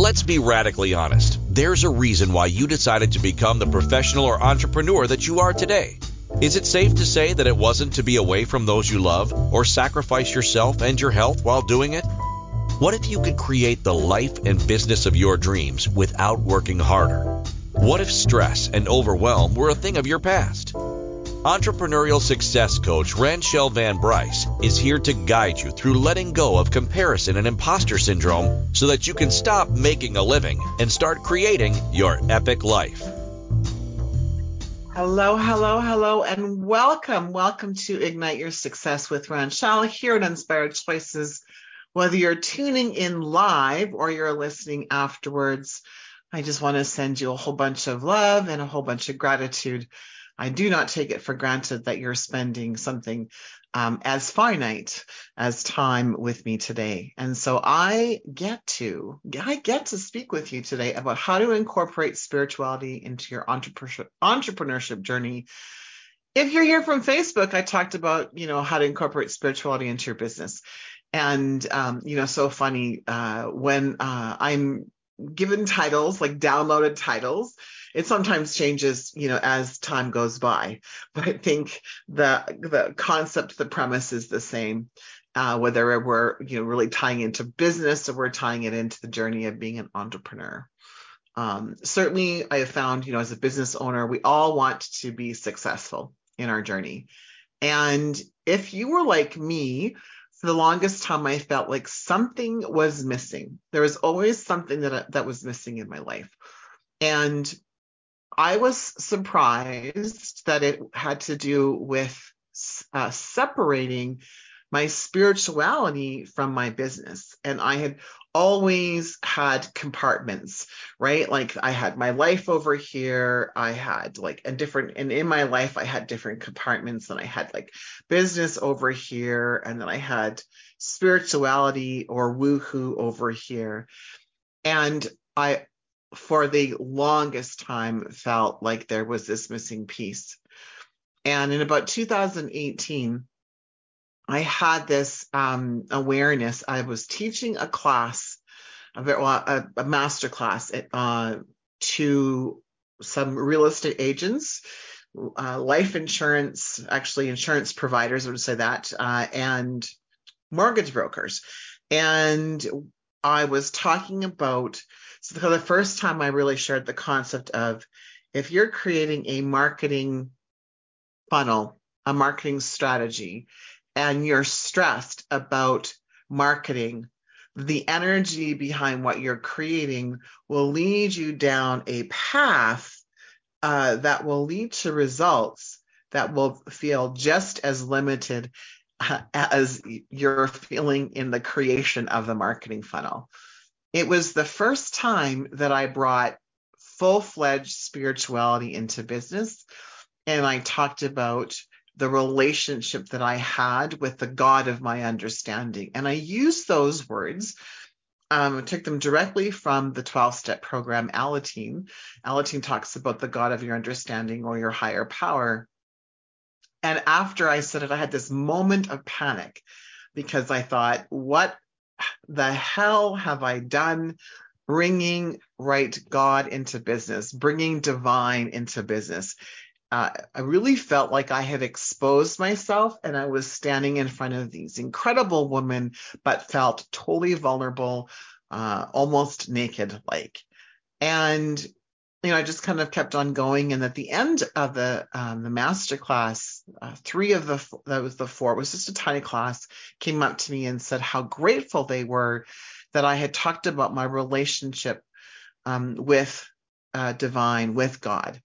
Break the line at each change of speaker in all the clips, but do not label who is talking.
Let's be radically honest. There's a reason why you decided to become the professional or entrepreneur that you are today. Is it safe to say that it wasn't to be away from those you love or sacrifice yourself and your health while doing it? What if you could create the life and business of your dreams without working harder? What if stress and overwhelm were a thing of your past? Entrepreneurial success coach Ranchelle Van Bryce is here to guide you through letting go of comparison and imposter syndrome so that you can stop making a living and start creating your epic life.
Hello, hello, hello, and welcome. Welcome to Ignite Your Success with Ranchelle here at Inspired Choices. Whether you're tuning in live or you're listening afterwards, I just want to send you a whole bunch of love and a whole bunch of gratitude I do not take it for granted that you're spending something um, as finite as time with me today. And so I get to, I get to speak with you today about how to incorporate spirituality into your entrepreneurship, entrepreneurship journey. If you're here from Facebook, I talked about, you know, how to incorporate spirituality into your business. And, um, you know, so funny, uh, when, uh, I'm given titles, like downloaded titles, it sometimes changes, you know, as time goes by. But I think the the concept, the premise is the same. Uh, whether we're you know really tying into business or we're tying it into the journey of being an entrepreneur. Um, certainly, I have found, you know, as a business owner, we all want to be successful in our journey. And if you were like me, for the longest time, I felt like something was missing. There was always something that that was missing in my life, and I was surprised that it had to do with uh, separating my spirituality from my business. And I had always had compartments, right? Like I had my life over here. I had like a different, and in my life, I had different compartments. And I had like business over here. And then I had spirituality or woohoo over here. And I for the longest time felt like there was this missing piece. And in about 2018, I had this um, awareness. I was teaching a class, a, a, a master class at, uh, to some real estate agents, uh, life insurance, actually insurance providers, I would say that, uh, and mortgage brokers. And I was talking about so the first time, I really shared the concept of if you're creating a marketing funnel, a marketing strategy, and you're stressed about marketing, the energy behind what you're creating will lead you down a path uh, that will lead to results that will feel just as limited uh, as you're feeling in the creation of the marketing funnel. It was the first time that I brought full fledged spirituality into business. And I talked about the relationship that I had with the God of my understanding. And I used those words, um, took them directly from the 12 step program, Alateen. Alateen talks about the God of your understanding or your higher power. And after I said it, I had this moment of panic because I thought, what the hell have I done bringing right God into business, bringing divine into business? Uh, I really felt like I had exposed myself and I was standing in front of these incredible women, but felt totally vulnerable, uh, almost naked like. And you know, I just kind of kept on going. And at the end of the um, the master class, uh, three of the that was the four it was just a tiny class came up to me and said how grateful they were that I had talked about my relationship um, with uh, divine, with God,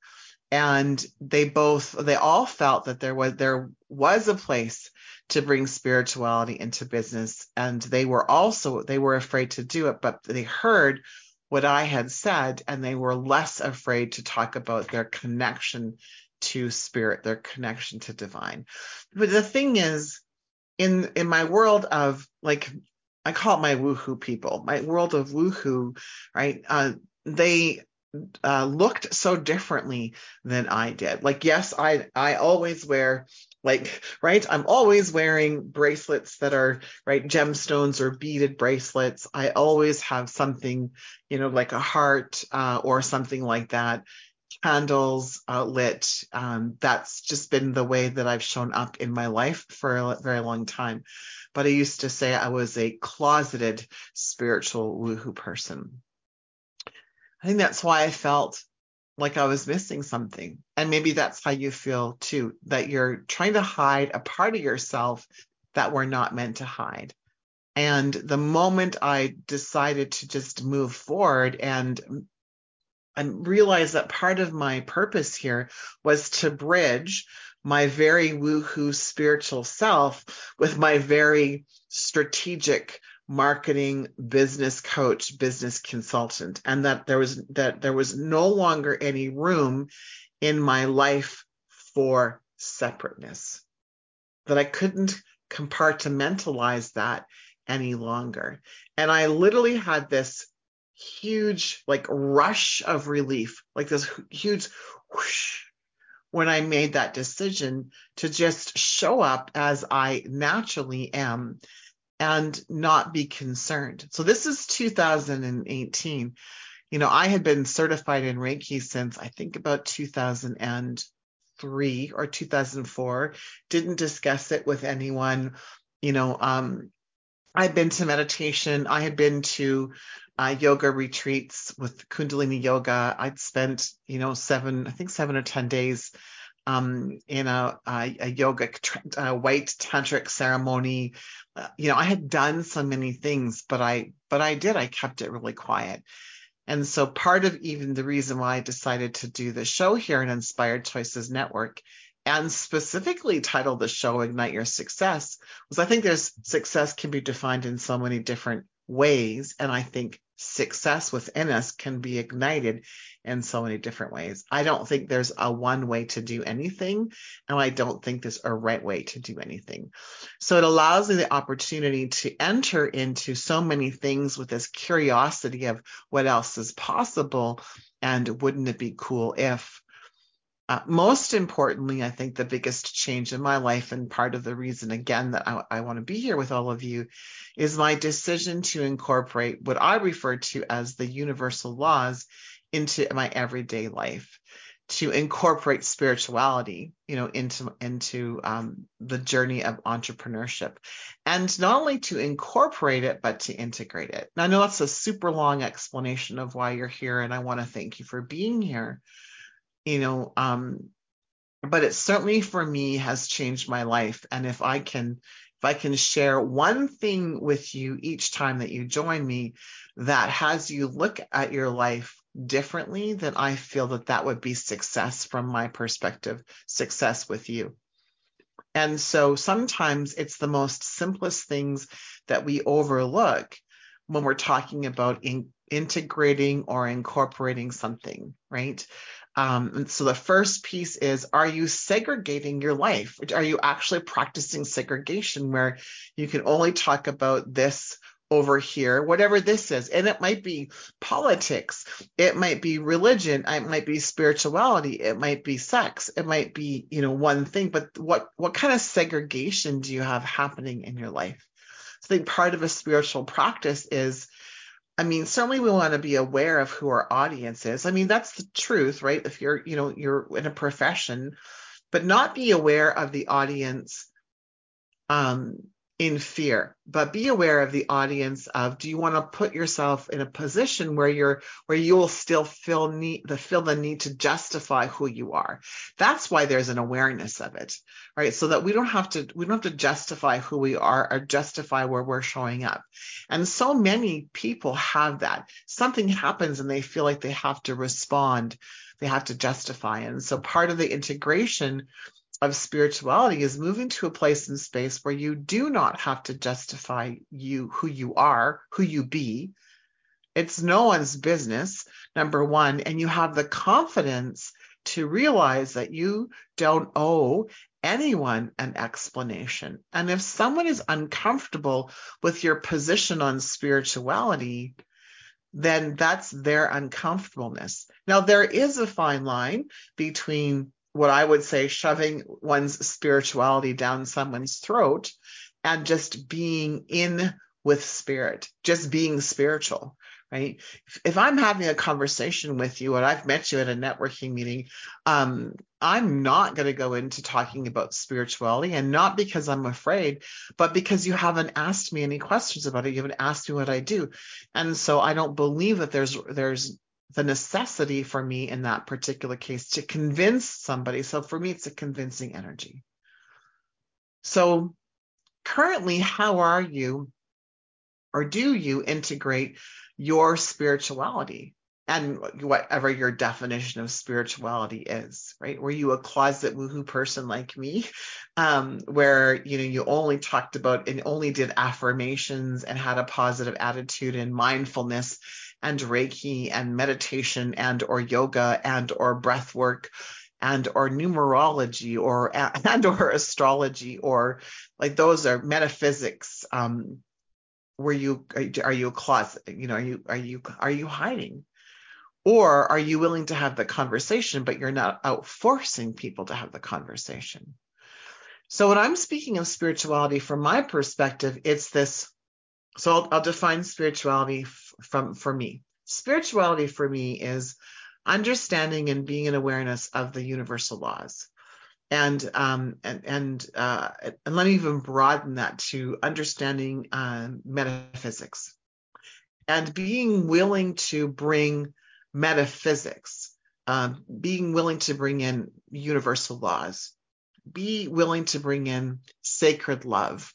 and they both they all felt that there was there was a place to bring spirituality into business, and they were also they were afraid to do it, but they heard what I had said, and they were less afraid to talk about their connection to spirit, their connection to divine. But the thing is, in in my world of like I call it my woohoo people, my world of woohoo, right? Uh, they uh, looked so differently than I did. Like, yes, I I always wear like right i'm always wearing bracelets that are right gemstones or beaded bracelets i always have something you know like a heart uh, or something like that candles uh, lit um, that's just been the way that i've shown up in my life for a very long time but i used to say i was a closeted spiritual woohoo person i think that's why i felt like I was missing something. And maybe that's how you feel too, that you're trying to hide a part of yourself that we're not meant to hide. And the moment I decided to just move forward and and realize that part of my purpose here was to bridge my very woohoo spiritual self with my very strategic marketing business coach business consultant and that there was that there was no longer any room in my life for separateness that i couldn't compartmentalize that any longer. And i literally had this huge like rush of relief like this huge whoosh when i made that decision to just show up as i naturally am and not be concerned. So this is 2018. You know, I had been certified in Reiki since I think about 2003 or 2004. Didn't discuss it with anyone. You know, um, I'd been to meditation. I had been to uh, yoga retreats with Kundalini yoga. I'd spent, you know, seven, I think seven or 10 days um, in a, a, a yoga a white tantric ceremony. Uh, you know, I had done so many things, but I but I did. I kept it really quiet. And so part of even the reason why I decided to do the show here in Inspired Choices Network and specifically titled the show Ignite Your Success was I think there's success can be defined in so many different ways. And I think success within us can be ignited in so many different ways. I don't think there's a one way to do anything, and I don't think there's a right way to do anything. So it allows me the opportunity to enter into so many things with this curiosity of what else is possible, and wouldn't it be cool if uh, most importantly, I think the biggest change in my life, and part of the reason, again, that I, I want to be here with all of you, is my decision to incorporate what I refer to as the universal laws into my everyday life, to incorporate spirituality, you know, into into um, the journey of entrepreneurship, and not only to incorporate it, but to integrate it. Now, I know that's a super long explanation of why you're here, and I want to thank you for being here you know um but it certainly for me has changed my life and if i can if i can share one thing with you each time that you join me that has you look at your life differently then i feel that that would be success from my perspective success with you and so sometimes it's the most simplest things that we overlook when we're talking about in, integrating or incorporating something, right? Um, so the first piece is Are you segregating your life? Are you actually practicing segregation where you can only talk about this over here, whatever this is? And it might be politics, it might be religion, it might be spirituality, it might be sex, it might be, you know, one thing, but what, what kind of segregation do you have happening in your life? So I think part of a spiritual practice is I mean, certainly we want to be aware of who our audience is. I mean, that's the truth, right? If you're, you know, you're in a profession, but not be aware of the audience um, in fear, but be aware of the audience of do you want to put yourself in a position where you're where you will still feel need the feel the need to justify who you are. That's why there's an awareness of it, right? So that we don't have to we don't have to justify who we are or justify where we're showing up. And so many people have that. Something happens and they feel like they have to respond, they have to justify. And so part of the integration of spirituality is moving to a place in space where you do not have to justify you who you are, who you be. It's no one's business, number one, and you have the confidence to realize that you don't owe anyone an explanation. And if someone is uncomfortable with your position on spirituality, then that's their uncomfortableness. Now, there is a fine line between what I would say shoving one's spirituality down someone's throat and just being in with spirit, just being spiritual, right? If I'm having a conversation with you and I've met you at a networking meeting, um, I'm not going to go into talking about spirituality and not because I'm afraid, but because you haven't asked me any questions about it. You haven't asked me what I do. And so I don't believe that there's, there's, the necessity for me in that particular case to convince somebody. So for me, it's a convincing energy. So currently, how are you or do you integrate your spirituality and whatever your definition of spirituality is, right? Were you a closet woohoo person like me, um, where you know you only talked about and only did affirmations and had a positive attitude and mindfulness and Reiki and meditation and or yoga and or breath work and or numerology or and or astrology or like those are metaphysics um, were you are you a closet you know are you are you are you hiding? Or are you willing to have the conversation but you're not out forcing people to have the conversation? So when i'm speaking of spirituality from my perspective it's this so i'll, I'll define spirituality from for me. Spirituality for me is understanding and being in awareness of the universal laws. And um, and and, uh, and let me even broaden that to understanding uh, metaphysics. And being willing to bring metaphysics, um, being willing to bring in universal laws, be willing to bring in sacred love,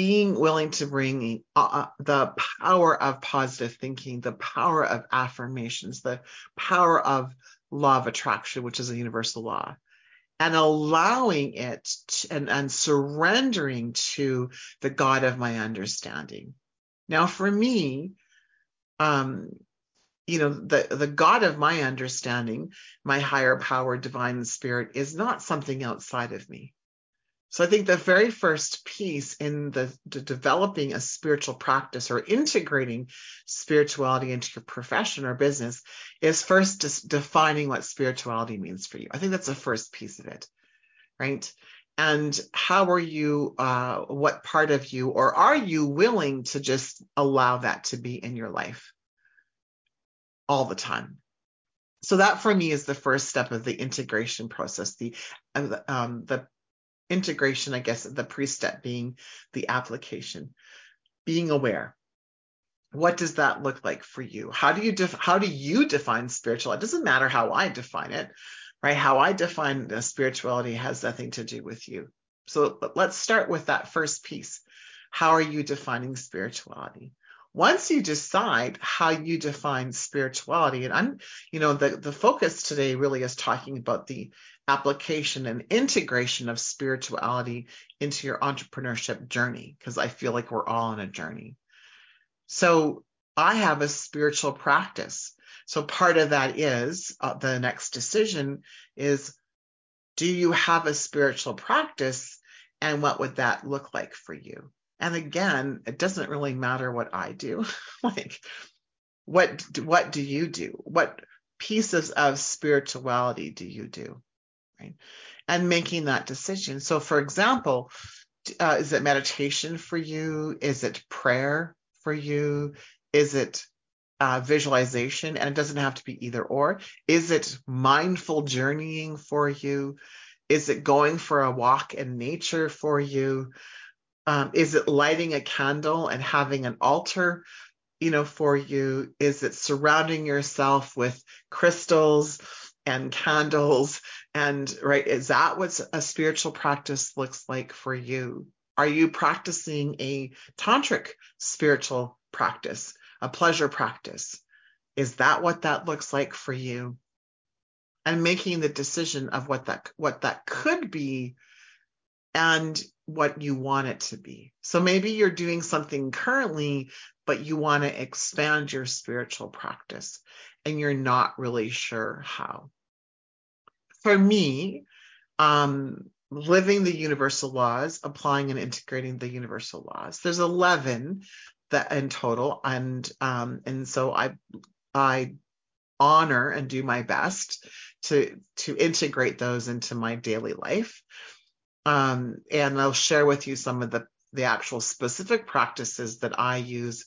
being willing to bring uh, uh the power of positive thinking, the power of affirmations, the power of law of attraction, which is a universal law, and allowing it to, and, and surrendering to the God of my understanding. Now, for me, um, you know, the, the God of my understanding, my higher power, divine spirit, is not something outside of me. So I think the very first piece in the, the, developing a spiritual practice or integrating spirituality into your profession or business is first just defining what spirituality means for you. I think that's the first piece of it, right? And how are you, uh, what part of you, or are you willing to just allow that to be in your life all the time? So that for me is the first step of the integration process, the um, the integration, I guess, the pre-step being the application, being aware. What does that look like for you? How do you def- how do you define spiritual? It doesn't matter how I define it, right? How I define the spirituality has nothing to do with you. So let's start with that first piece. How are you defining spirituality? Once you decide how you define spirituality, and I'm, you know, the, the focus today really is talking about the application and integration of spirituality into your entrepreneurship journey because I feel like we're all on a journey. So I have a spiritual practice. So part of that is uh, the next decision is do you have a spiritual practice and what would that look like for you? And again, it doesn't really matter what I do. like what what do you do? What pieces of spirituality do you do? right? And making that decision. So, for example, uh, is it meditation for you? Is it prayer for you? Is it uh, visualization? And it doesn't have to be either or. Is it mindful journeying for you? Is it going for a walk in nature for you? Um, is it lighting a candle and having an altar, you know, for you? Is it surrounding yourself with crystals and candles and right, is that what a spiritual practice looks like for you? Are you practicing a tantric spiritual practice, a pleasure practice? Is that what that looks like for you? And making the decision of what that what that could be and what you want it to be. So maybe you're doing something currently, but you want to expand your spiritual practice and you're not really sure how for me, um, living the universal laws, applying and integrating the universal laws. There's 11 that in total, and um, and so I I honor and do my best to to integrate those into my daily life. Um, and I'll share with you some of the the actual specific practices that I use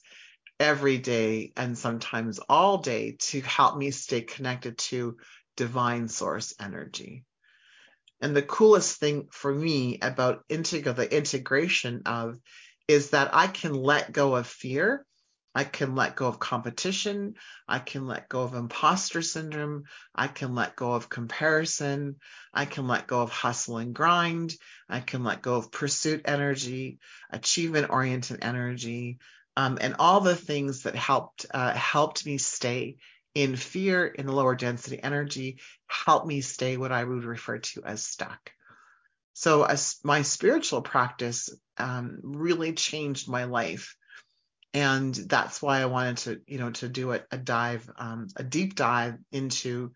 every day and sometimes all day to help me stay connected to divine source energy. And the coolest thing for me about integ- the integration of is that I can let go of fear. I can let go of competition. I can let go of imposter syndrome. I can let go of comparison. I can let go of hustle and grind. I can let go of pursuit energy, achievement oriented energy, um, and all the things that helped uh, helped me stay in fear in the lower density energy, helped me stay what I would refer to as stuck. So as my spiritual practice um, really changed my life. And that's why I wanted to, you know, to do a, a dive, um, a deep dive into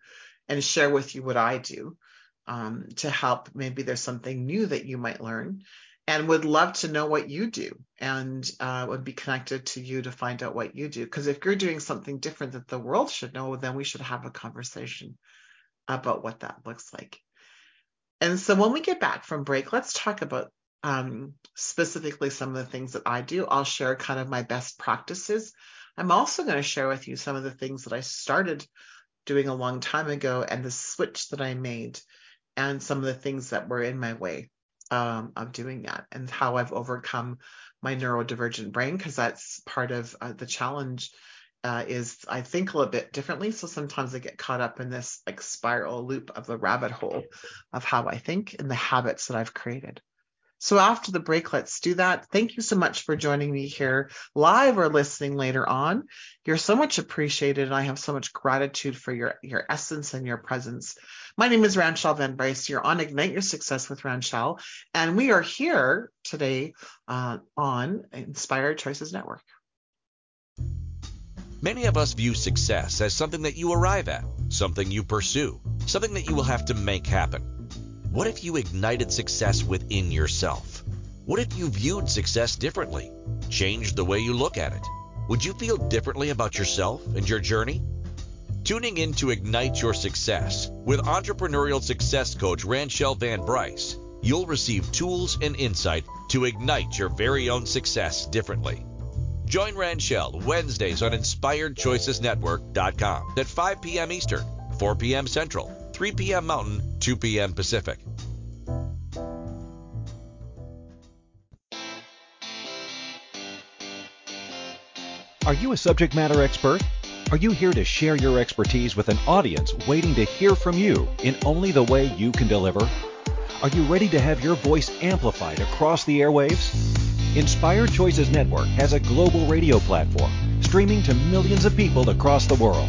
and share with you what I do um, to help. Maybe there's something new that you might learn and would love to know what you do and uh, would be connected to you to find out what you do. Because if you're doing something different that the world should know, then we should have a conversation about what that looks like. And so when we get back from break, let's talk about um, specifically some of the things that I do. I'll share kind of my best practices. I'm also going to share with you some of the things that I started doing a long time ago and the switch that I made and some of the things that were in my way um, of doing that and how I've overcome my neurodivergent brain because that's part of uh, the challenge uh, is I think a little bit differently. So sometimes I get caught up in this like spiral loop of the rabbit hole of how I think and the habits that I've created. So after the break, let's do that. Thank you so much for joining me here live or listening later on. You're so much appreciated, and I have so much gratitude for your, your essence and your presence. My name is Ranchelle Van Bryce. You're on Ignite Your Success with Ranchelle, and we are here today uh, on Inspired Choices Network.
Many of us view success as something that you arrive at, something you pursue, something that you will have to make happen. What if you ignited success within yourself? What if you viewed success differently? Changed the way you look at it? Would you feel differently about yourself and your journey? Tuning in to Ignite Your Success with entrepreneurial success coach Ranchelle Van Bryce, you'll receive tools and insight to ignite your very own success differently. Join Ranchelle Wednesdays on InspiredChoicesNetwork.com at 5 p.m. Eastern, 4 p.m. Central, 3 p.m. Mountain, 2 p.m. Pacific.
Are you a subject matter expert? Are you here to share your expertise with an audience waiting to hear from you in only the way you can deliver? Are you ready to have your voice amplified across the airwaves? Inspired Choices Network has a global radio platform streaming to millions of people across the world.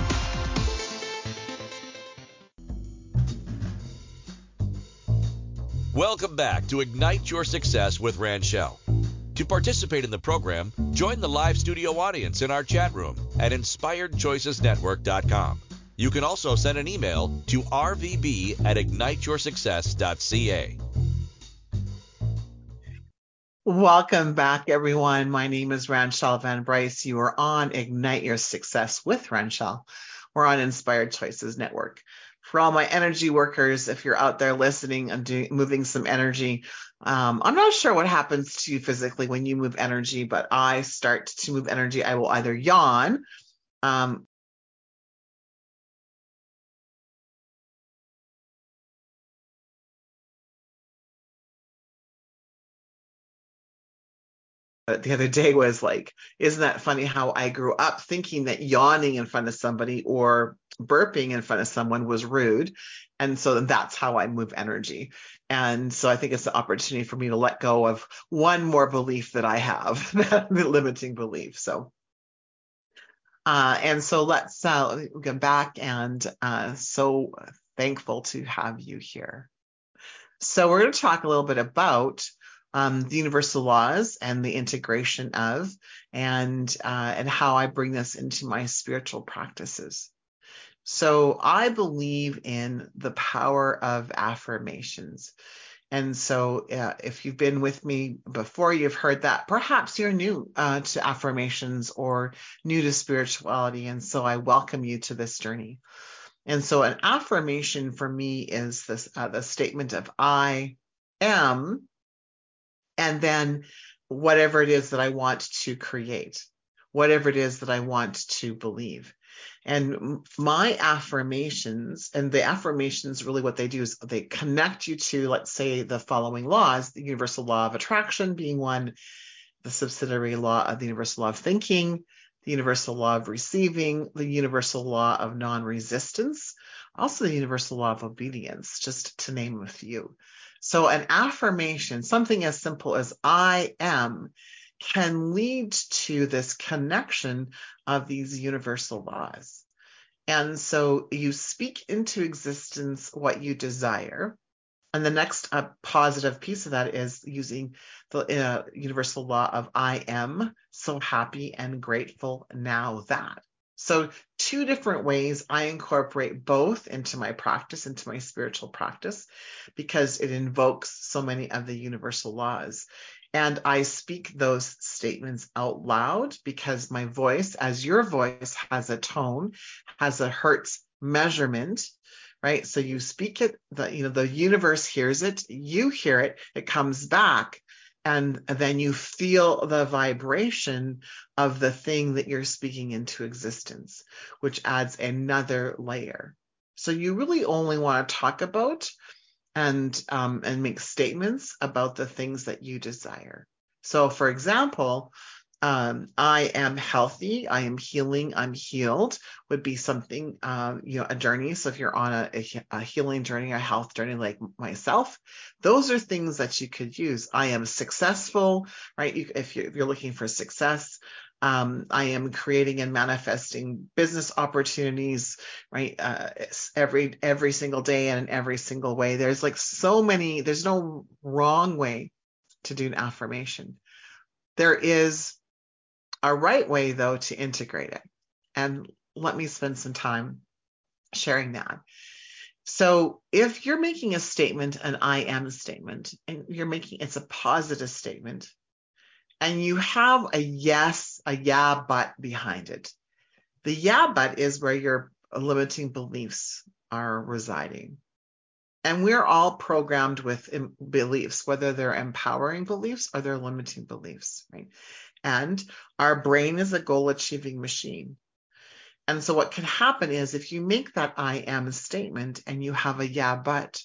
Welcome back to Ignite Your Success with Ranchelle. To participate in the program, join the live studio audience in our chat room at inspiredchoicesnetwork.com. You can also send an email to rvb at igniteyoursuccess.ca.
Welcome back, everyone. My name is Ranchelle Van Bryce. You are on Ignite Your Success with Ranchelle. We're on Inspired Choices Network for all my energy workers, if you're out there listening and doing moving some energy, um, I'm not sure what happens to you physically when you move energy, but I start to move energy. I will either yawn, um, the other day was like, isn't that funny how I grew up thinking that yawning in front of somebody or burping in front of someone was rude. And so that's how I move energy. And so I think it's an opportunity for me to let go of one more belief that I have, the limiting belief. So, uh, and so let's uh, go back and uh, so thankful to have you here. So we're going to talk a little bit about um, the universal laws and the integration of, and uh, and how I bring this into my spiritual practices. So I believe in the power of affirmations. And so, uh, if you've been with me before, you've heard that. Perhaps you're new uh, to affirmations or new to spirituality. And so, I welcome you to this journey. And so, an affirmation for me is this uh, the statement of I am, and then whatever it is that I want to create, whatever it is that I want to believe. And my affirmations, and the affirmations really what they do is they connect you to, let's say, the following laws the universal law of attraction being one, the subsidiary law of the universal law of thinking, the universal law of receiving, the universal law of non resistance, also the universal law of obedience, just to name a few. So, an affirmation, something as simple as I am, can lead to this connection of these universal laws. And so you speak into existence what you desire. And the next uh, positive piece of that is using the uh, universal law of I am so happy and grateful now that. So, two different ways I incorporate both into my practice, into my spiritual practice, because it invokes so many of the universal laws. And I speak those statements out loud because my voice, as your voice, has a tone, has a hertz measurement, right? So you speak it, the you know, the universe hears it, you hear it, it comes back, and then you feel the vibration of the thing that you're speaking into existence, which adds another layer. So you really only want to talk about and um, and make statements about the things that you desire. So, for example, um, I am healthy, I am healing, I'm healed would be something, uh, you know, a journey. So if you're on a, a, a, healing journey, a health journey like myself, those are things that you could use. I am successful, right? You, if, you, if you're looking for success, um, I am creating and manifesting business opportunities, right? Uh, every every single day and in every single way. There's like so many. There's no wrong way to do an affirmation. There is a right way though to integrate it, and let me spend some time sharing that. So if you're making a statement, an I am statement, and you're making it's a positive statement, and you have a yes, a yeah, but behind it. The yeah, but is where your limiting beliefs are residing. And we're all programmed with beliefs, whether they're empowering beliefs or they're limiting beliefs, right? And our brain is a goal achieving machine. And so what can happen is if you make that I am statement and you have a yeah, but,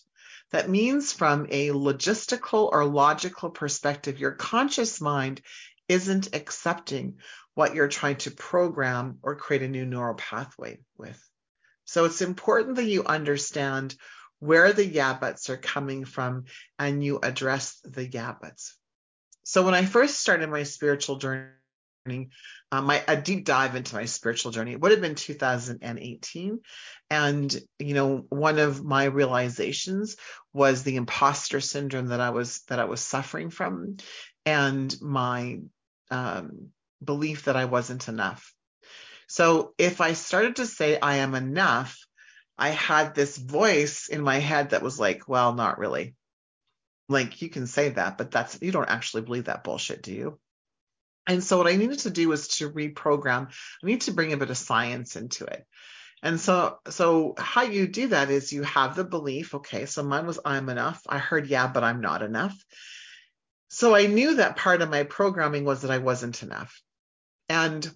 that means from a logistical or logical perspective, your conscious mind isn't accepting what you're trying to program or create a new neural pathway with. So it's important that you understand where the yeah buts are coming from and you address the yeah buts. So when I first started my spiritual journey, um, my a deep dive into my spiritual journey. It would have been 2018, and you know, one of my realizations was the imposter syndrome that I was that I was suffering from, and my um, belief that I wasn't enough. So if I started to say I am enough, I had this voice in my head that was like, well, not really. Like you can say that, but that's you don't actually believe that bullshit, do you? And so what I needed to do was to reprogram. I need to bring a bit of science into it. And so, so how you do that is you have the belief, okay, so mine was I'm enough. I heard, yeah, but I'm not enough. So I knew that part of my programming was that I wasn't enough. And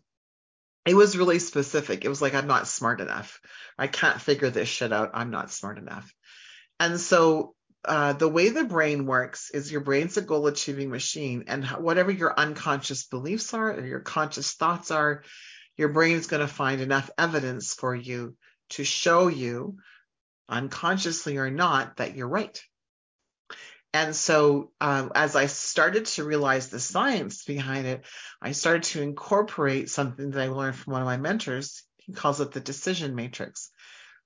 it was really specific. It was like, I'm not smart enough. I can't figure this shit out. I'm not smart enough. And so uh, the way the brain works is your brain's a goal achieving machine, and whatever your unconscious beliefs are or your conscious thoughts are, your brain is going to find enough evidence for you to show you, unconsciously or not, that you're right. And so, um, as I started to realize the science behind it, I started to incorporate something that I learned from one of my mentors. He calls it the decision matrix.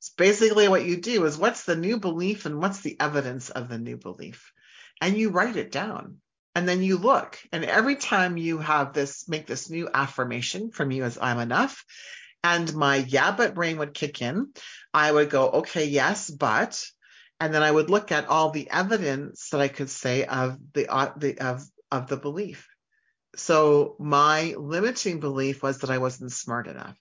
So basically what you do is what's the new belief and what's the evidence of the new belief? And you write it down. And then you look, and every time you have this, make this new affirmation from you as I'm enough, and my yeah, but brain would kick in, I would go, okay, yes, but, and then I would look at all the evidence that I could say of the, uh, the of of the belief. So my limiting belief was that I wasn't smart enough.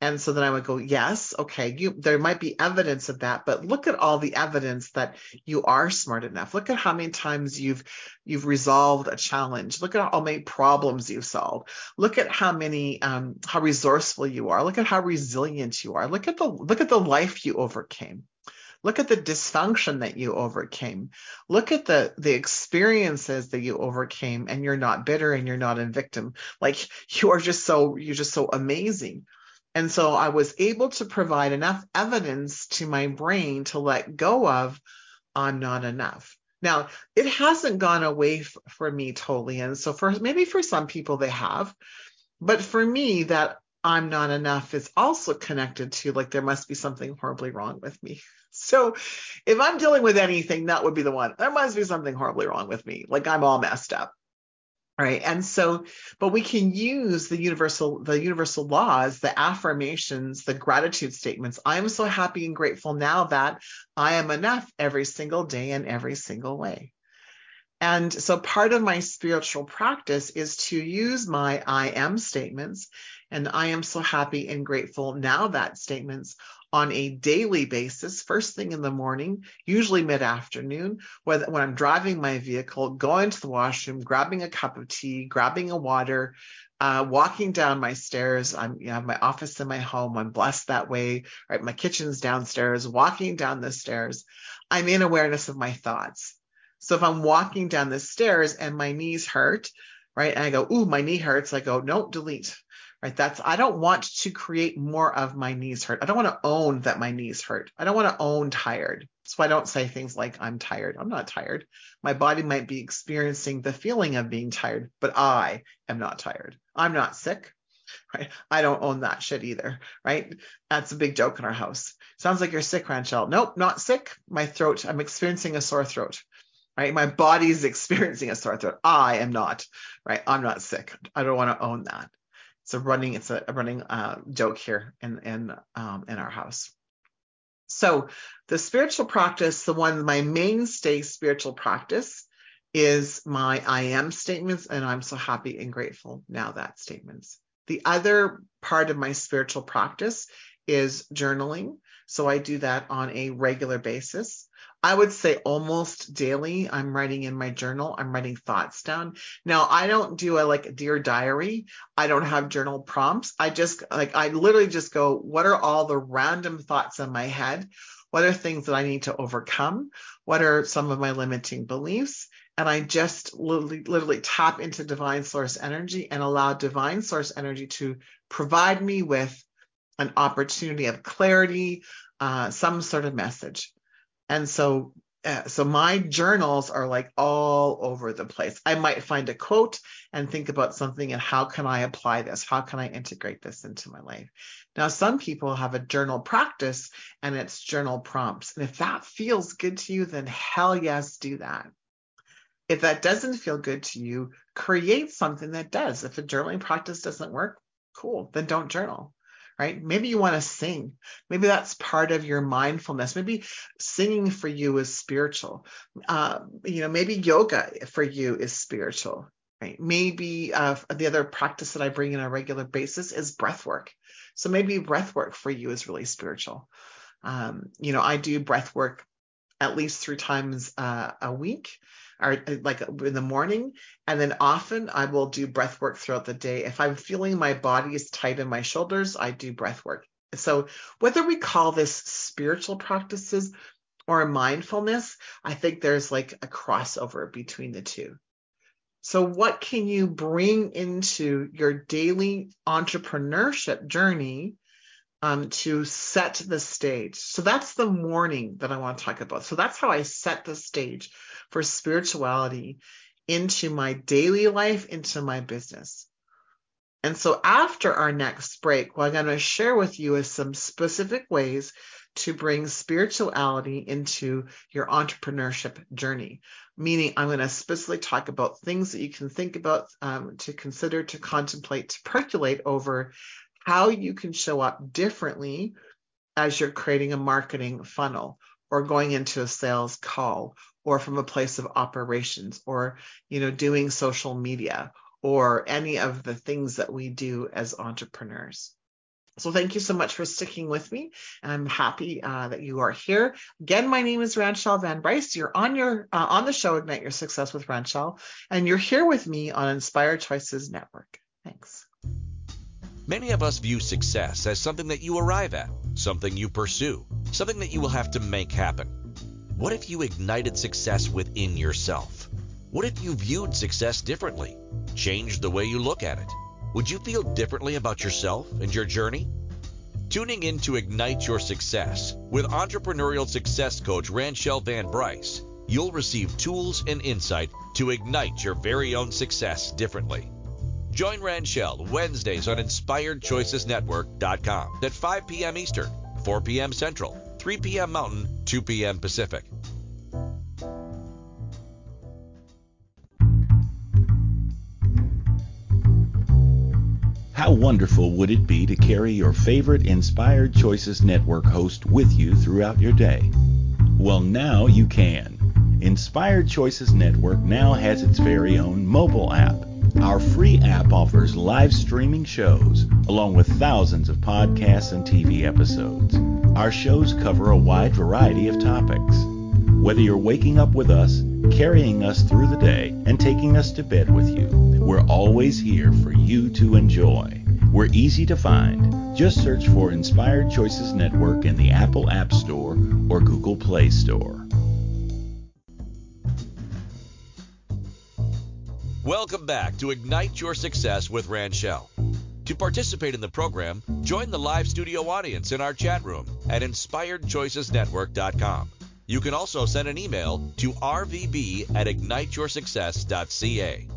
And so then I would go, yes, okay, you, there might be evidence of that, but look at all the evidence that you are smart enough. Look at how many times you've, you've resolved a challenge. Look at how many problems you've solved. Look at how many, um, how resourceful you are. Look at how resilient you are. Look at the, look at the life you overcame. Look at the dysfunction that you overcame. Look at the the experiences that you overcame and you're not bitter and you're not a victim. Like you are just so you're just so amazing. And so I was able to provide enough evidence to my brain to let go of, I'm not enough. Now, it hasn't gone away f- for me totally. And so for maybe for some people they have, but for me, that I'm not enough is also connected to like there must be something horribly wrong with me. So if I'm dealing with anything, that would be the one. There must be something horribly wrong with me. Like I'm all messed up right. And so but we can use the universal the universal laws the affirmations the gratitude statements. I'm so happy and grateful now that i am enough every single day in every single way. And so part of my spiritual practice is to use my i am statements. And i am so happy and grateful now that statements on a daily basis, first thing in the morning, usually mid afternoon, when, I'm driving my vehicle, going to the washroom, grabbing a cup of tea, grabbing a water, uh, walking down my stairs. I'm, you know, my office in my home. I'm blessed that way, right? My kitchen's downstairs, walking down the stairs. I'm in awareness of my thoughts. So if I'm walking down the stairs and my knees hurt, right? And I go, ooh, my knee hurts. I go, no, delete right? That's, I don't want to create more of my knees hurt. I don't want to own that my knees hurt. I don't want to own tired. So I don't say things like, I'm tired. I'm not tired. My body might be experiencing the feeling of being tired, but I am not tired. I'm not sick. Right. I don't own that shit either. Right. That's a big joke in our house. Sounds like you're sick, Ranchelle. Nope, not sick. My throat, I'm experiencing a sore throat right? My body's experiencing a sore throat. I am not, right? I'm not sick. I don't want to own that it's a running it's a, a running uh, joke here in in um, in our house. So the spiritual practice, the one my mainstay spiritual practice is my I am statements, and I'm so happy and grateful now that statements. The other part of my spiritual practice is journaling. So I do that on a regular basis. I would say almost daily, I'm writing in my journal. I'm writing thoughts down. Now, I don't do a like dear diary. I don't have journal prompts. I just like, I literally just go, what are all the random thoughts in my head? What are things that I need to overcome? What are some of my limiting beliefs? And I just literally, literally tap into divine source energy and allow divine source energy to provide me with an opportunity of clarity, uh, some sort of message. And so uh, so my journals are like all over the place. I might find a quote and think about something and how can I apply this? How can I integrate this into my life? Now, some people have a journal practice and it's journal prompts. And if that feels good to you, then hell yes, do that. If that doesn't feel good to you, create something that does. If a journaling practice doesn't work, cool, then don't journal right? Maybe you want to sing. Maybe that's part of your mindfulness. Maybe singing for you is spiritual. Uh, you know, maybe yoga for you is spiritual, right? Maybe uh, the other practice that I bring in on a regular basis is breath work. So maybe breath work for you is really spiritual. Um, you know, I do breath work at least three times uh, a week or uh, like in the morning. And then often I will do breath work throughout the day. If I'm feeling my body is tight in my shoulders, I do breath work. So whether we call this spiritual practices or mindfulness, I think there's like a crossover between the two. So what can you bring into your daily entrepreneurship journey um, to set the stage. So that's the morning that I want to talk about. So that's how I set the stage for spirituality into my daily life, into my business. And so after our next break, what I'm going to share with you is some specific ways to bring spirituality into your entrepreneurship journey. Meaning, I'm going to specifically talk about things that you can think about, um, to consider, to contemplate, to percolate over how you can show up differently as you're creating a marketing funnel or going into a sales call or from a place of operations or you know doing social media or any of the things that we do as entrepreneurs. So thank you so much for sticking with me and i'm happy uh, that you are here. Again my name is ranchelle van bryce. You're on your uh, on the show ignite your success with ranchelle and you're here with me on inspired choices network. Thanks.
Many of us view success as something that you arrive at, something you pursue, something that you will have to make happen. What if you ignited success within yourself? What if you viewed success differently, changed the way you look at it? Would you feel differently about yourself and your journey? Tuning in to Ignite Your Success with entrepreneurial success coach Ranchelle Van Bryce, you'll receive tools and insight to ignite your very own success differently. Join Ranchelle Wednesdays on InspiredChoicesNetwork.com at 5 p.m. Eastern, 4 p.m. Central, 3 p.m. Mountain, 2 p.m. Pacific.
How wonderful would it be to carry your favorite Inspired Choices Network host with you throughout your day? Well, now you can. Inspired Choices Network now has its very own mobile app. Our free app offers live streaming shows, along with thousands of podcasts and TV episodes. Our shows cover a wide variety of topics. Whether you're waking up with us, carrying us through the day, and taking us to bed with you, we're always here for you to enjoy. We're easy to find. Just search for Inspired Choices Network in the Apple App Store or Google Play Store.
Welcome back to Ignite Your Success with Ranchelle. To participate in the program, join the live studio audience in our chat room at inspiredchoicesnetwork.com. You can also send an email to rvb at igniteyoursuccess.ca.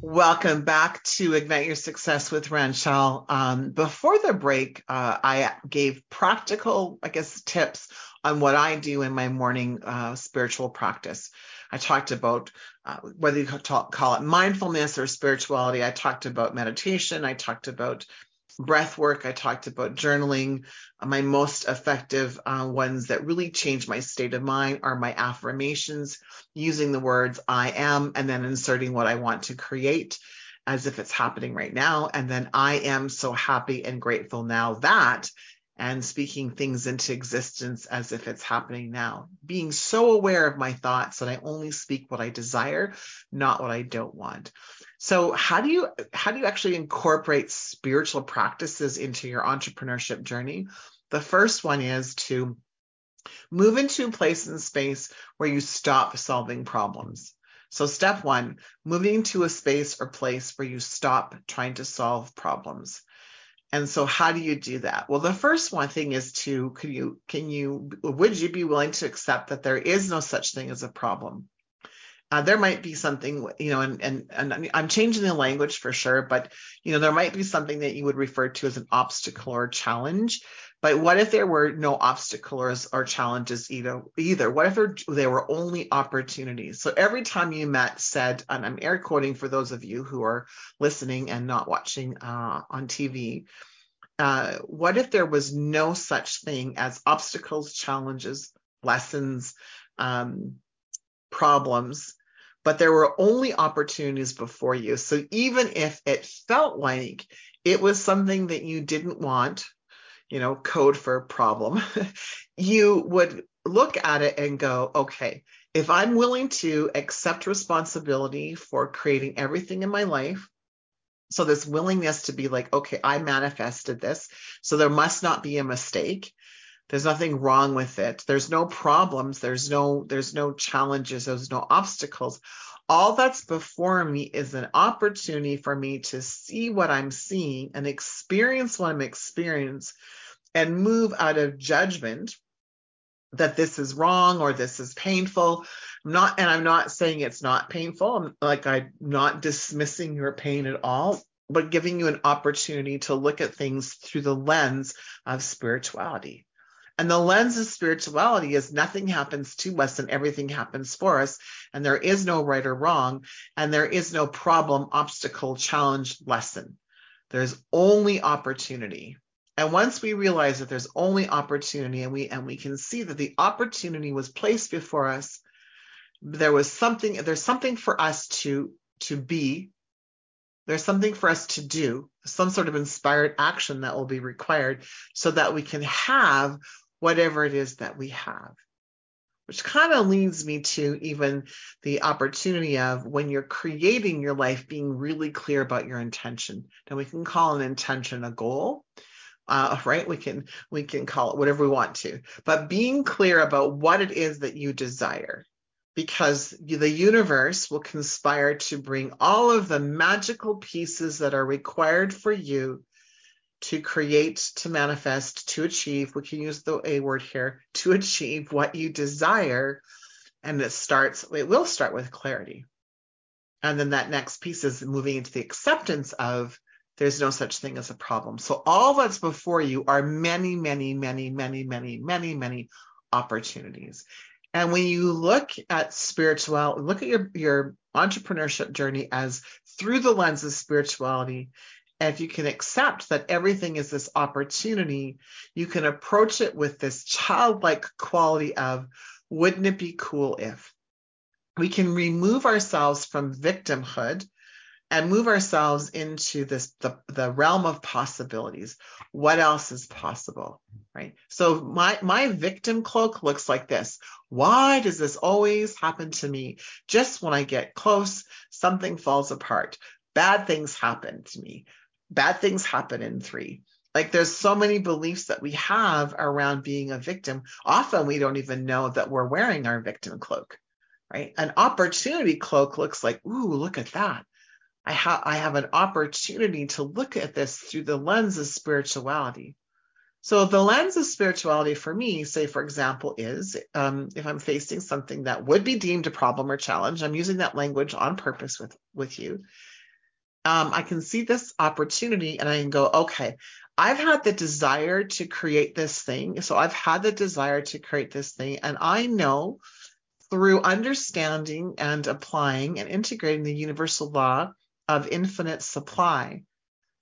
Welcome back to Ignite Your Success with Ranchelle. Um, before the break, uh, I gave practical, I guess, tips on what I do in my morning uh, spiritual practice. I talked about uh, whether you call it mindfulness or spirituality. I talked about meditation. I talked about breath work. I talked about journaling. My most effective uh, ones that really change my state of mind are my affirmations, using the words I am and then inserting what I want to create as if it's happening right now. And then I am so happy and grateful now that and speaking things into existence as if it's happening now. Being so aware of my thoughts that I only speak what I desire, not what I don't want. So how do you how do you actually incorporate spiritual practices into your entrepreneurship journey? The first one is to move into a place and space where you stop solving problems. So step 1, moving to a space or place where you stop trying to solve problems. And so how do you do that? Well, the first one thing is to can you can you would you be willing to accept that there is no such thing as a problem? Uh, there might be something, you know, and, and and I'm changing the language for sure, but you know, there might be something that you would refer to as an obstacle or challenge. But what if there were no obstacles or challenges either? Either what if there, there were only opportunities? So every time you met, said, and I'm air quoting for those of you who are listening and not watching uh, on TV. Uh, what if there was no such thing as obstacles, challenges, lessons, um, problems, but there were only opportunities before you. So even if it felt like it was something that you didn't want, you know, code for problem, you would look at it and go, okay, if I'm willing to accept responsibility for creating everything in my life, so this willingness to be like, okay, I manifested this, so there must not be a mistake. There's nothing wrong with it. There's no problems. There's no there's no challenges. There's no obstacles. All that's before me is an opportunity for me to see what I'm seeing and experience what I'm experiencing and move out of judgment that this is wrong or this is painful. I'm not, and I'm not saying it's not painful. I'm like, I'm not dismissing your pain at all. but giving you an opportunity to look at things through the lens of spirituality. And the lens of spirituality is nothing happens to us and everything happens for us. And there is no right or wrong. And there is no problem, obstacle, challenge, lesson. There's only opportunity. And once we realize that there's only opportunity and we and we can see that the opportunity was placed before us, there was something, there's something for us to to be there's something for us to do, some sort of inspired action that will be required so that we can have whatever it is that we have. Which kind of leads me to even the opportunity of when you're creating your life, being really clear about your intention. Now we can call an intention a goal, uh, right? We can we can call it whatever we want to, but being clear about what it is that you desire because the universe will conspire to bring all of the magical pieces that are required for you to create, to manifest, to achieve. We can use the A word here to achieve what you desire. And it starts, it will start with clarity. And then that next piece is moving into the acceptance of there's no such thing as a problem. So all that's before you are many, many, many, many, many, many, many opportunities. And when you look at spirituality, look at your, your entrepreneurship journey as through the lens of spirituality, and if you can accept that everything is this opportunity, you can approach it with this childlike quality of, wouldn't it be cool if? We can remove ourselves from victimhood and move ourselves into this the, the realm of possibilities. What else is possible right? So my my victim cloak looks like this. Why does this always happen to me? Just when i get close something falls apart. Bad things happen to me bad things happen in three like there's so many beliefs that we have around being a victim often we don't even know that we're wearing our victim cloak right an opportunity cloak looks like ooh look at that I, ha- I have an opportunity to look at this through the lens of spirituality. So the lens of spirituality for me, say for example, is um, if I'm facing something that would be deemed a problem or challenge, I'm using that language on purpose with with you. Um, I can see this opportunity and I can go, okay, I've had the desire to create this thing. So I've had the desire to create this thing, and I know through understanding and applying and integrating the universal law of infinite supply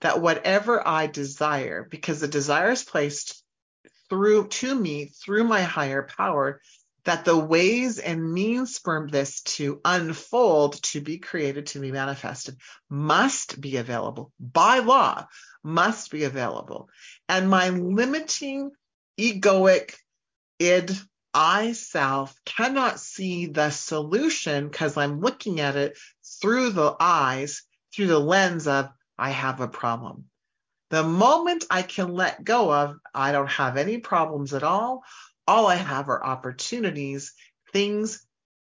that whatever I desire, because the desire is placed through to me through my higher power, that the ways and means for this to unfold, to be created, to be manifested, must be available by law, must be available. And my limiting egoic id I self cannot see the solution because I'm looking at it through the eyes through the lens of, I have a problem. The moment I can let go of, I don't have any problems at all. All I have are opportunities, things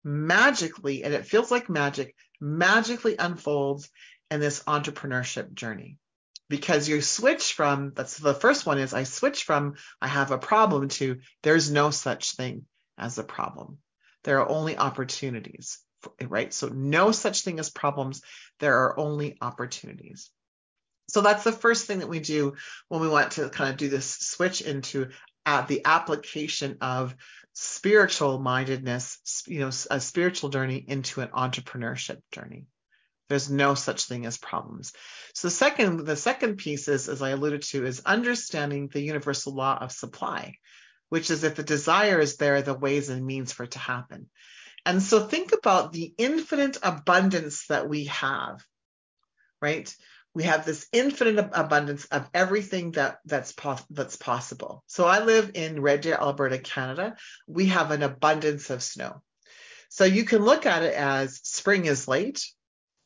magically, and it feels like magic, magically unfolds in this entrepreneurship journey. Because you switch from, that's the first one is I switch from I have a problem to there's no such thing as a problem. There are only opportunities right? So no such thing as problems. There are only opportunities. So that's the first thing that we do when we want to kind of do this switch into uh, the application of spiritual mindedness, you know, a spiritual journey into an entrepreneurship journey. There's no such thing as problems. So the second, the second piece is, as I alluded to, is understanding the universal law of supply, which is if the desire is there, the ways and means for it to happen. And so think about the infinite abundance that we have, right? We have this infinite abundance of everything that that's pos- that's possible. So I live in Red Deer, Alberta, Canada. We have an abundance of snow. So you can look at it as spring is late,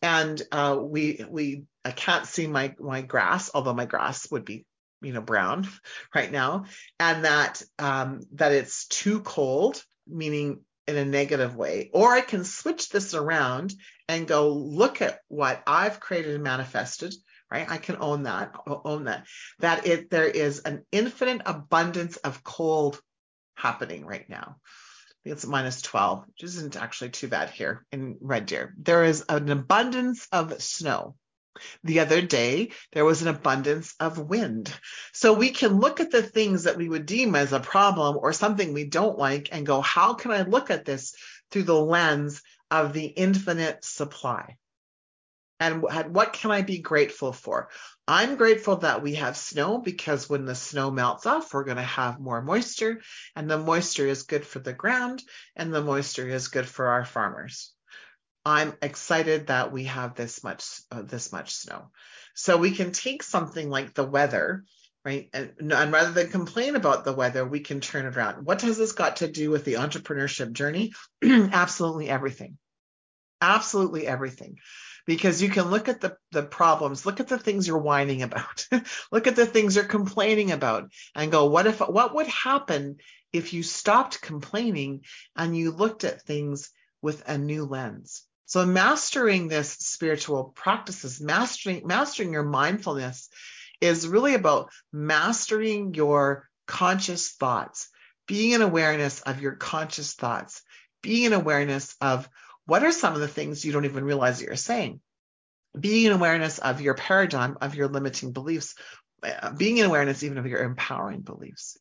and uh, we we I can't see my my grass, although my grass would be you know brown right now, and that um, that it's too cold, meaning in a negative way. Or I can switch this around and go look at what I've created and manifested, right? I can own that, own that, that it, there is an infinite abundance of cold happening right now. I think it's minus 12, which isn't actually too bad here in Red Deer. There is an abundance of snow. The other day, there was an abundance of wind. So we can look at the things that we would deem as a problem or something we don't like and go, how can I look at this through the lens of the infinite supply? And what can I be grateful for? I'm grateful that we have snow because when the snow melts off, we're going to have more moisture, and the moisture is good for the ground, and the moisture is good for our farmers. I'm excited that we have this much uh, this much snow. So we can take something like the weather, right? And, and rather than complain about the weather, we can turn it around. What has this got to do with the entrepreneurship journey? Absolutely everything. Absolutely everything. Because you can look at the, the problems, look at the things you're whining about, look at the things you're complaining about, and go, what if what would happen if you stopped complaining and you looked at things with a new lens? So mastering this spiritual practices, mastering mastering your mindfulness is really about mastering your conscious thoughts, being in awareness of your conscious thoughts, being in awareness of what are some of the things you don't even realize that you're saying, being in awareness of your paradigm, of your limiting beliefs, uh, being in awareness even of your empowering beliefs.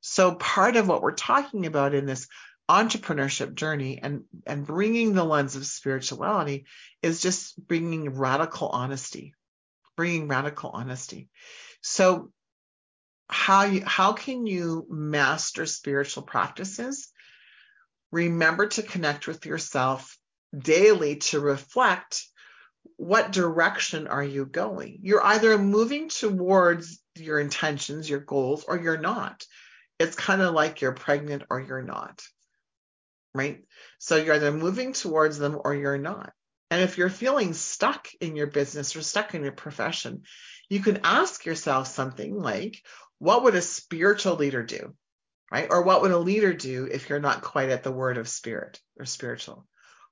So part of what we're talking about in this entrepreneurship journey and and bringing the lens of spirituality is just bringing radical honesty bringing radical honesty. So how you how can you master spiritual practices? Remember to connect with yourself daily to reflect what direction are you going? You're either moving towards your intentions your goals or you're not. It's kind of like you're pregnant or you're not right? So you're either moving towards them or you're not. And if you're feeling stuck in your business or stuck in your profession, you can ask yourself something like, what would a spiritual leader do? Right? Or what would a leader do if you're not quite at the word of spirit or spiritual?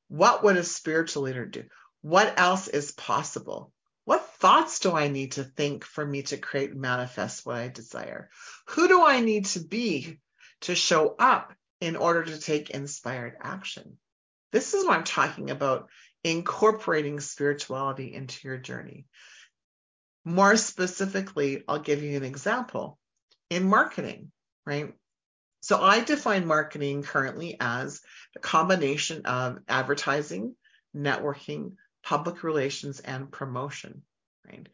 What would a spiritual leader do? What else is possible? What thoughts do I need to think for me to create and manifest what I desire? Who do I need to be to show up in order to take inspired action. This is what I'm talking about incorporating spirituality into your journey. More specifically, I'll give you an example in marketing, right? So I define marketing currently as a combination of advertising, networking, public relations, and promotion, right?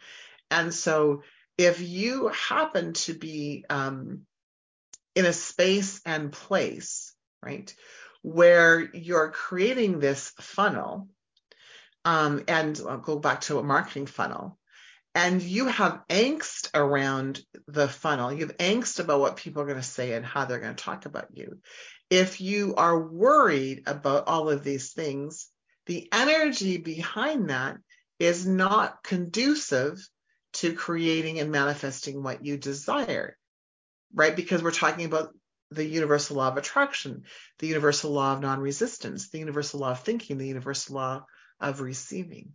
And so if you happen to be um, in a space and place, right, where you're creating this funnel, um, and I'll go back to a marketing funnel, and you have angst around the funnel, you have angst about what people are going to say and how they're going to talk about you. If you are worried about all of these things, the energy behind that is not conducive to creating and manifesting what you desire right? Because we're talking about the universal law of attraction, the universal law of non resistance, the universal law of thinking, the universal law of receiving.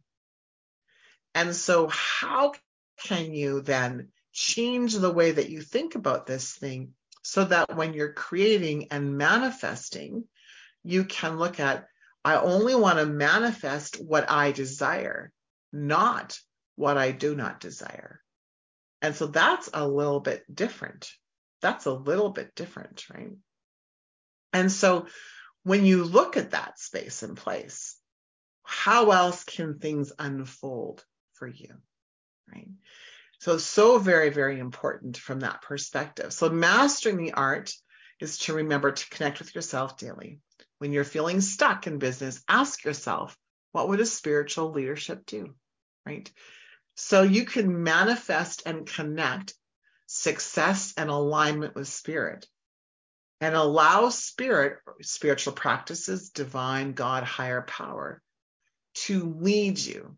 And so, how can you then change the way that you think about this thing so that when you're creating and manifesting, you can look at, I only want to manifest what I desire, not what I do not desire. And so that's a little bit different that's a little bit different, right? And so when you look at that space and place, how else can things unfold for you, right? So, so very, very important from that perspective. So, mastering the art is to remember to connect with yourself daily. When you're feeling stuck in business, ask yourself, what would a spiritual leadership do, right? So you can manifest and connect success and alignment with spirit and allow spirit, spiritual practices, divine, God, higher power to lead you,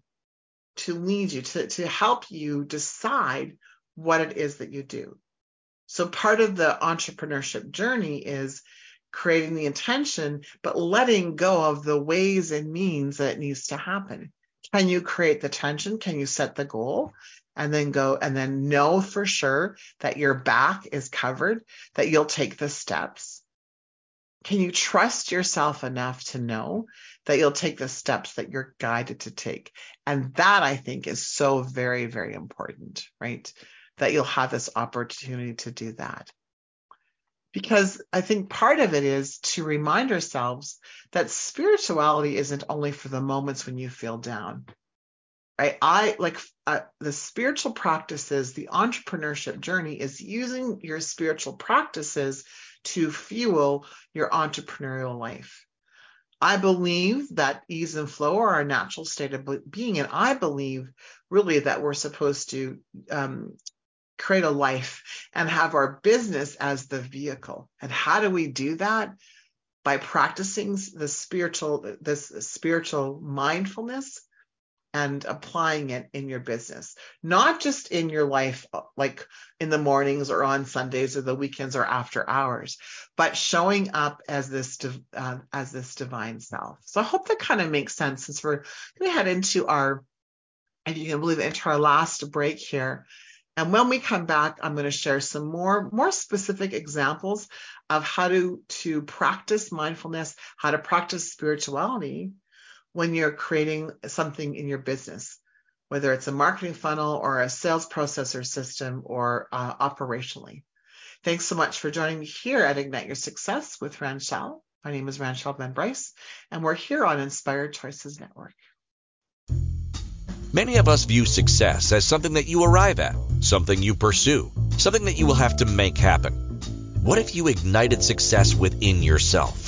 to lead you, to, to help you decide what it is that you do. So part of the entrepreneurship journey is creating the intention, but letting go of the ways and means that it needs to happen. Can you create the tension? Can you set the goal? And then go and then know for sure that your back is covered, that you'll take the steps. can you trust yourself enough to know that you'll take the steps that you're guided to take? And that I think is so very, very important, right? That you'll have this opportunity to do that. Because I think part of it is to remind ourselves that spirituality isn't only for the moments when you feel down. Right? I like uh, the spiritual practices, the entrepreneurship journey is using your spiritual practices to fuel your entrepreneurial life. I believe that ease and flow are our natural state of being. And I believe really that we're supposed to um, create a life and have our business as the vehicle. And how do we do that? By practicing the spiritual, this spiritual mindfulness and applying it in your business, not just in your life, like in the mornings or on Sundays or the weekends or after hours, but showing up as this uh, as this divine self. So I hope that kind of makes sense. Since we're going to head into our, if you can believe it, into our last break here. And when we come back, I'm going to share some more, more specific examples of how to, to practice mindfulness, how to practice spirituality when you're creating something in your business, whether it's a marketing funnel or a sales processor system or uh, operationally. Thanks so much for joining me here at Ignite Your Success with Ranchelle. My name is Ranchelle Van Bryce, and we're here on Inspired Choices Network.
Many of us view success as something that you arrive at, something you pursue, something that you will have to make happen. What if you ignited success within yourself?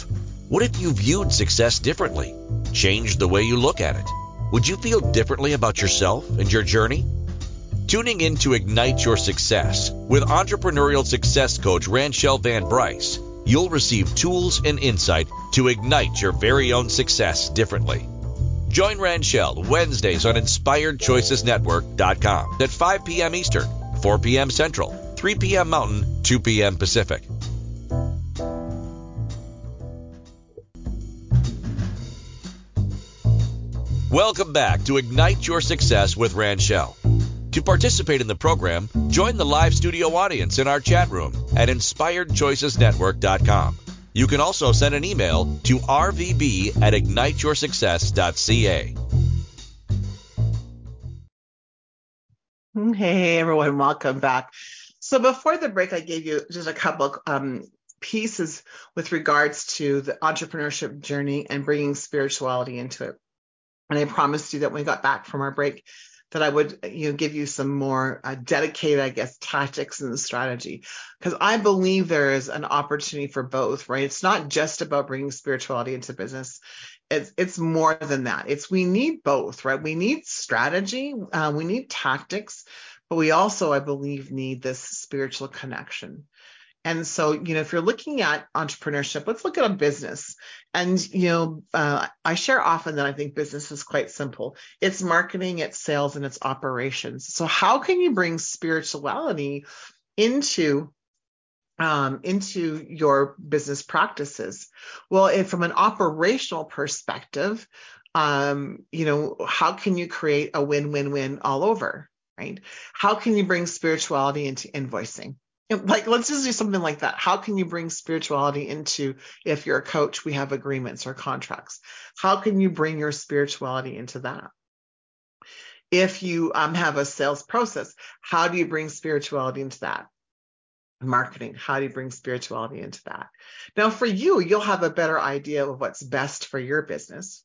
What if you viewed success differently? Changed the way you look at it? Would you feel differently about yourself and your journey? Tuning in to Ignite Your Success with entrepreneurial success coach Ranchelle Van Bryce, you'll receive tools and insight to ignite your very own success differently. Join Ranchelle Wednesdays on InspiredChoicesNetwork.com at 5 p.m. Eastern, 4 p.m. Central, 3 p.m. Mountain, 2 p.m. Pacific. Welcome back to Ignite Your Success with Ranchelle. To participate in the program, join the live studio audience in our chat room at inspiredchoicesnetwork.com. You can also send an email to rvb at igniteyoursuccess.ca.
Hey everyone, welcome back. So before the break, I gave you just a couple um, pieces with regards to the entrepreneurship journey and bringing spirituality into it. And I promised you that when we got back from our break, that I would, you know, give you some more uh, dedicated, I guess, tactics and strategy, because I believe there is an opportunity for both, right? It's not just about bringing spirituality into business. It's it's more than that. It's we need both, right? We need strategy, uh, we need tactics, but we also, I believe, need this spiritual connection. And so, you know, if you're looking at entrepreneurship, let's look at a business. And, you know, uh, I share often that I think business is quite simple it's marketing, it's sales, and it's operations. So, how can you bring spirituality into um, into your business practices? Well, if from an operational perspective, um, you know, how can you create a win-win-win all over, right? How can you bring spirituality into invoicing? like let's just do something like that. How can you bring spirituality into if you're a coach we have agreements or contracts. How can you bring your spirituality into that? If you um, have a sales process how do you bring spirituality into that? Marketing how do you bring spirituality into that? Now for you you'll have a better idea of what's best for your business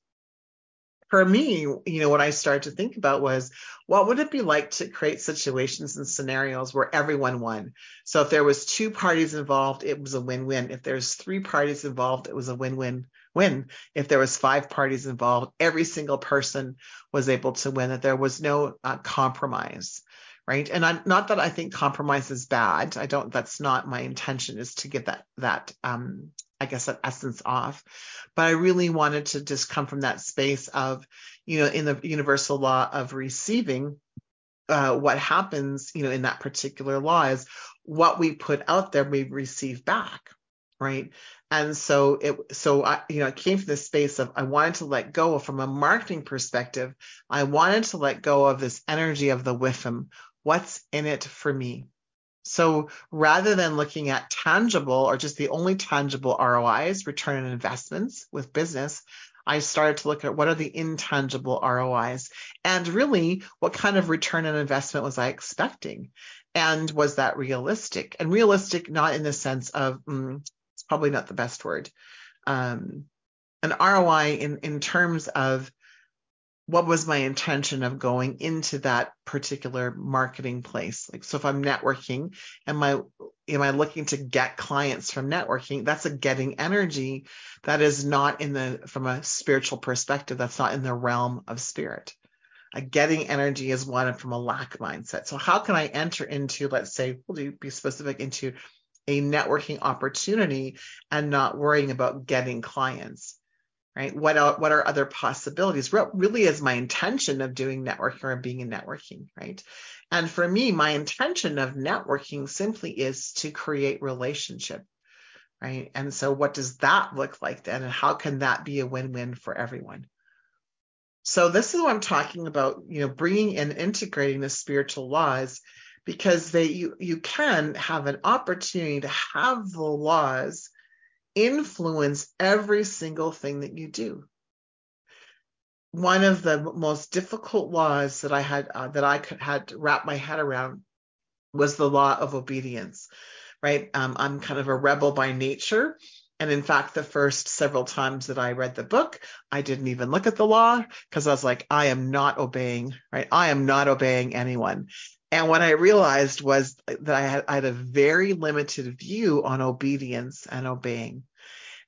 for me, you know, what I started to think about was what would it be like to create situations and scenarios where everyone won? So if there was two parties involved, it was a win-win. If there's three parties involved, it was a win-win win. If there was five parties involved, every single person was able to win, that there was no uh, compromise right and i'm not that i think compromise is bad i don't that's not my intention is to get that that um I guess that essence off. But I really wanted to just come from that space of, you know, in the universal law of receiving, uh, what happens, you know, in that particular law is what we put out there, we receive back, right? And so it, so I, you know, it came from this space of I wanted to let go from a marketing perspective. I wanted to let go of this energy of the WIFM. What's in it for me? So rather than looking at tangible or just the only tangible ROIs, return on investments with business, I started to look at what are the intangible ROIs and really what kind of return on investment was I expecting? And was that realistic? And realistic, not in the sense of, mm, it's probably not the best word. Um, an ROI in, in terms of what was my intention of going into that particular marketing place? Like so if i'm networking am i am i looking to get clients from networking? That's a getting energy that is not in the from a spiritual perspective that's not in the realm of spirit. A getting energy is one from a lack mindset. So how can i enter into let's say we'll do be specific into a networking opportunity and not worrying about getting clients right? What are, what are other possibilities? What really is my intention of doing networking or being in networking, right? And for me, my intention of networking simply is to create relationship, right? And so what does that look like then? And how can that be a win-win for everyone? So this is what I'm talking about, you know, bringing and integrating the spiritual laws because they you you can have an opportunity to have the laws influence every single thing that you do. One of the most difficult laws that I had uh, that I could had to wrap my head around was the law of obedience. Right, um, I'm kind of a rebel by nature, and in fact, the first several times that I read the book, I didn't even look at the law because I was like, I am not obeying, right? I am not obeying anyone. And what I realized was that I had, I had a very limited view on obedience and obeying.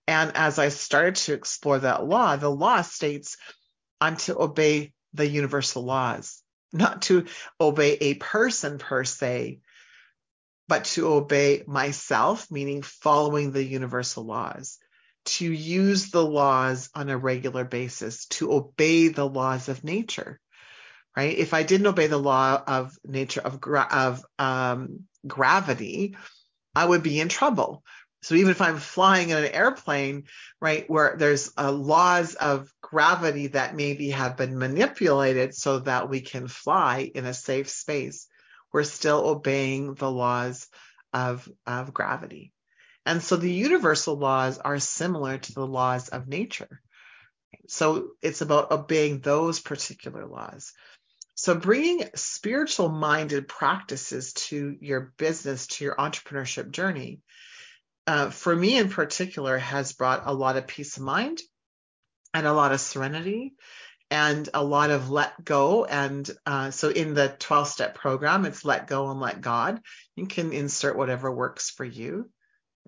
And as I started to explore that law, the law states I'm to obey the universal laws, not to obey a person per se, but to obey myself, meaning following the universal laws, to use the laws on a regular basis, to obey the laws of nature right? If I didn't obey the law of nature of gra- of um, gravity, I would be in trouble. So even if I'm flying in an airplane, right, where there's uh, laws of gravity that maybe have been manipulated so that we can fly in a safe space, we're still obeying the laws of, of gravity. And so the universal laws are similar to the laws of nature. So it's about obeying those particular laws. So bringing spiritual minded practices to your business, to your entrepreneurship journey, uh, for me in particular, has brought a lot of peace of mind and a lot of serenity and a lot of let go. And uh, so in the 12 step program, it's let go and let God. You can insert whatever works for you.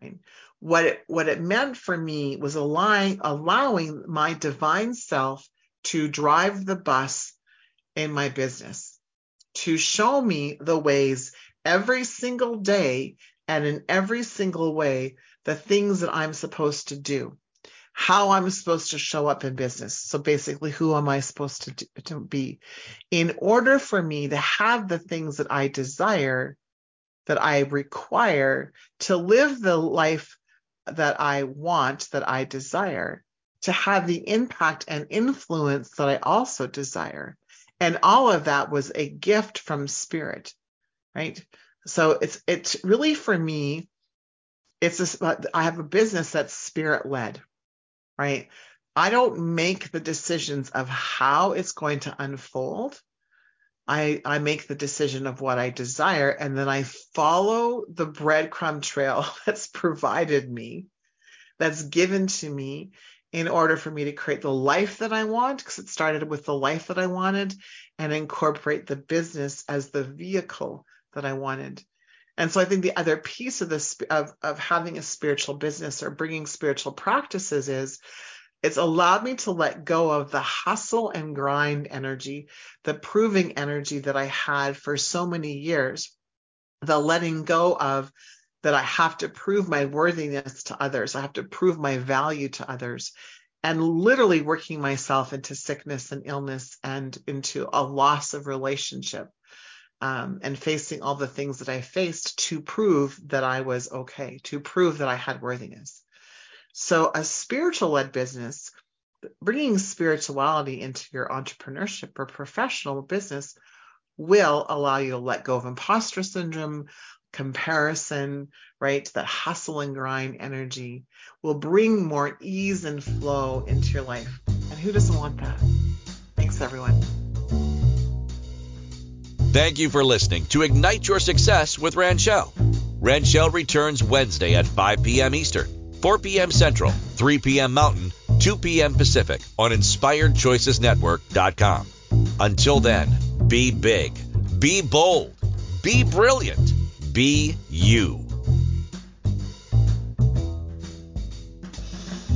Right? What it, what it meant for me was allowing, allowing my divine self to drive the bus in my business to show me the ways every single day and in every single way the things that I'm supposed to do, how I'm supposed to show up in business. So basically, who am I supposed to, do, to be in order for me to have the things that I desire, that I require to live the life that I want, that I desire, to have the impact and influence that I also desire. And all of that was a gift from spirit, right? So it's it's really for me, it's this, I have a business that's spirit led, right? I don't make the decisions of how it's going to unfold. I, I make the decision of what I desire and then I follow the breadcrumb trail that's provided me, that's given to me in order for me to create the life that I want, because it started with the life that I wanted, and incorporate the business as the vehicle that I wanted. And so I think the other piece of this of, of having a spiritual business or bringing spiritual practices is it's allowed me to let go of the hustle and grind energy, the proving energy that I had for so many years, the letting go of that I have to prove my worthiness to others. I have to prove my value to others. And literally working myself into sickness and illness and into a loss of relationship um, and facing all the things that I faced to prove that I was okay, to prove that I had worthiness. So, a spiritual led business, bringing spirituality into your entrepreneurship or professional business will allow you to let go of imposter syndrome, comparison, right? That hustle and grind energy will bring more ease and flow into your life. And who doesn't want that? Thanks, everyone.
Thank you for listening to Ignite Your Success with Ranchelle. Ranchelle returns Wednesday at 5 p.m. Eastern, 4 p.m. Central, 3 p.m. Mountain, 2 p.m. Pacific on InspiredChoicesNetwork.com. Until then, be big, be bold, be brilliant, be you.